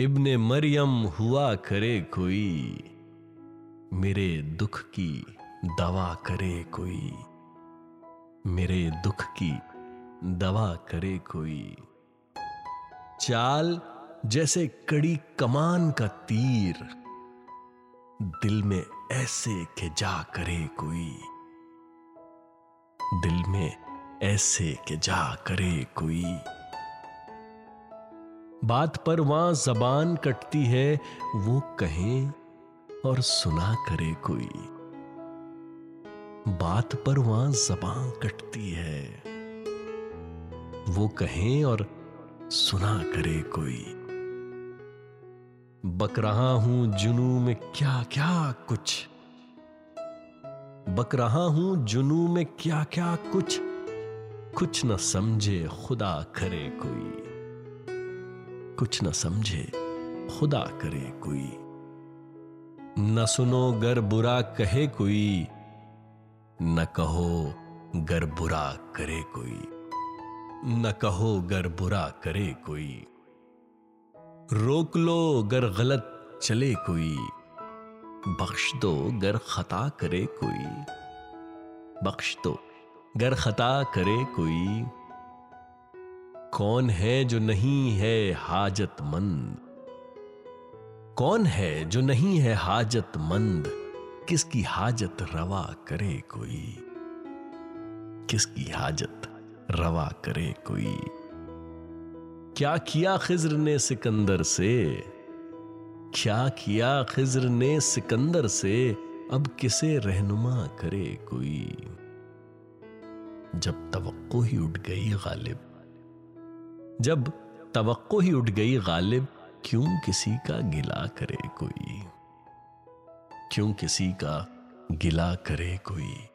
इब्ने मरियम हुआ करे कोई, मेरे दुख की दवा करे कोई, मेरे दुख की दवा करे कोई। चाल जैसे कड़ी कमान का तीर, दिल में ऐसे के जा करे कोई। दिल में ऐसे के जा करे कोई। बात पर वहाँ जबान कटती है, वो कहें और सुना करे कोई। बात पर वहाँ जबान कटती है, वो कहें और सुना करे कोई। बक रहा हूँ जुनू में क्या क्या कुछ। बक रहा हूँ जुनू में क्या क्या कुछ। कुछ न समझे खुदा करे कोई। कुछ न समझे, खुदा करे कोई। न सुनो गर बुरा कहे कोई, न कहो गर बुरा करे कोई। न कहो गर बुरा करे कोई। रोक लो गर गलत चले कोई। बख्श दो गर खता करे कोई। बख्श दो गर खता करे कोई। कौन है जो नहीं है हाजतमंद? कौन है जो नहीं है हाजतमंद? किसकी हाजत रवा करे कोई? किसकी हाजत रवा करे कोई? क्या किया खिज्र ने सिकंदर से? क्या किया खिज्र ने सिकंदर से? अब किसे रहनुमा करे कोई? जब तवक्को ही उठ गई गालिब। जब तवक्को ही उठ गई गालिब, क्यों किसी का गिला करे कोई? क्यों किसी का गिला करे कोई?